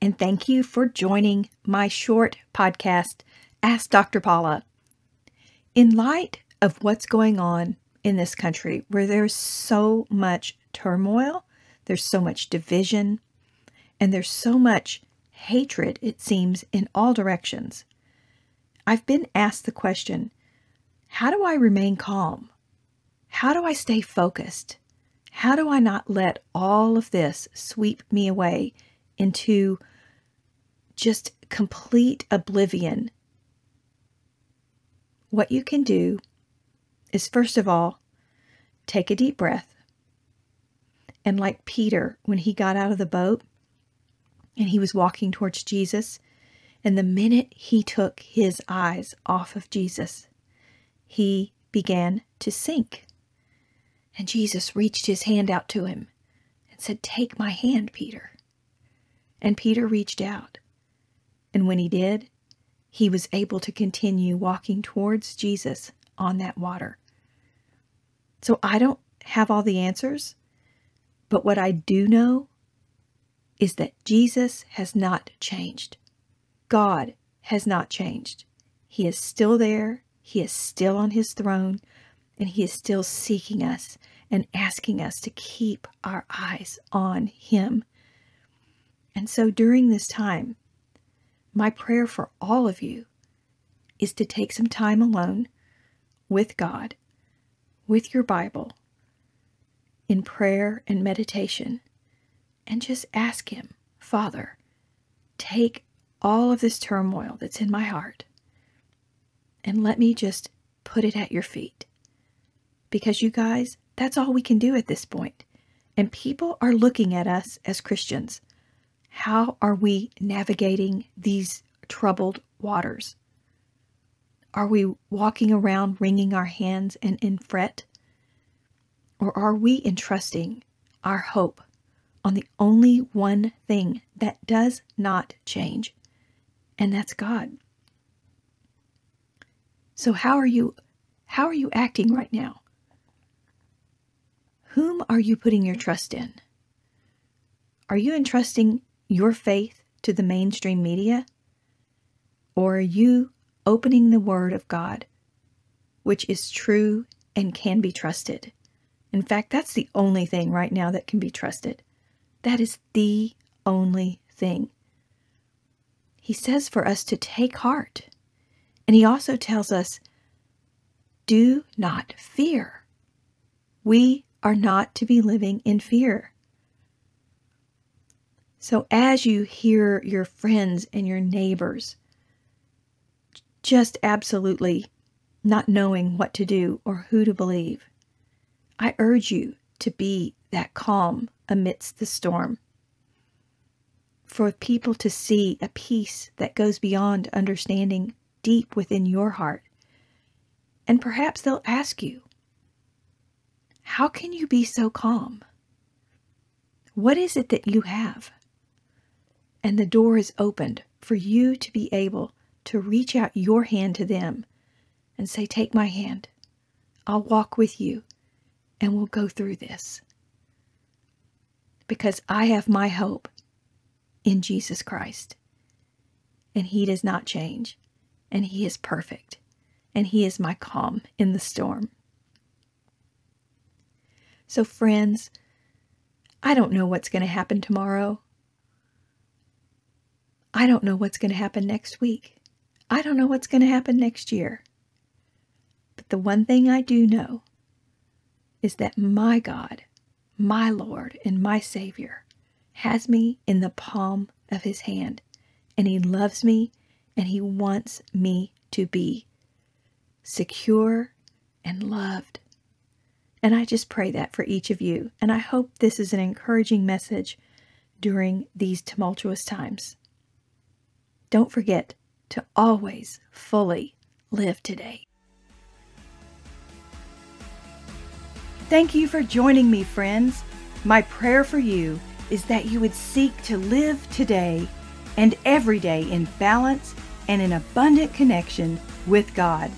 and thank you for joining my short podcast, Ask Dr. Paula. In light of what's going on in this country, where there's so much turmoil, there's so much division, and there's so much hatred, it seems, in all directions, I've been asked the question how do I remain calm? How do I stay focused? How do I not let all of this sweep me away into just complete oblivion, what you can do is first of all, take a deep breath. And like Peter, when he got out of the boat and he was walking towards Jesus, and the minute he took his eyes off of Jesus, he began to sink. And Jesus reached his hand out to him and said, Take my hand, Peter. And Peter reached out. And when he did, he was able to continue walking towards Jesus on that water. So I don't have all the answers, but what I do know is that Jesus has not changed. God has not changed. He is still there, He is still on His throne, and He is still seeking us and asking us to keep our eyes on Him. And so during this time, my prayer for all of you is to take some time alone with God, with your Bible, in prayer and meditation, and just ask Him, Father, take all of this turmoil that's in my heart and let me just put it at your feet. Because you guys, that's all we can do at this point. And people are looking at us as Christians. How are we navigating these troubled waters? Are we walking around wringing our hands and in fret? Or are we entrusting our hope on the only one thing that does not change, and that's God? So how are you how are you acting right now? Whom are you putting your trust in? Are you entrusting your faith to the mainstream media? Or are you opening the Word of God, which is true and can be trusted? In fact, that's the only thing right now that can be trusted. That is the only thing. He says for us to take heart. And he also tells us, do not fear. We are not to be living in fear. So, as you hear your friends and your neighbors just absolutely not knowing what to do or who to believe, I urge you to be that calm amidst the storm. For people to see a peace that goes beyond understanding deep within your heart. And perhaps they'll ask you, How can you be so calm? What is it that you have? And the door is opened for you to be able to reach out your hand to them and say, Take my hand. I'll walk with you and we'll go through this. Because I have my hope in Jesus Christ. And He does not change. And He is perfect. And He is my calm in the storm. So, friends, I don't know what's going to happen tomorrow. I don't know what's going to happen next week. I don't know what's going to happen next year. But the one thing I do know is that my God, my Lord, and my Savior has me in the palm of His hand, and He loves me, and He wants me to be secure and loved. And I just pray that for each of you, and I hope this is an encouraging message during these tumultuous times. Don't forget to always fully live today. Thank you for joining me, friends. My prayer for you is that you would seek to live today and every day in balance and in abundant connection with God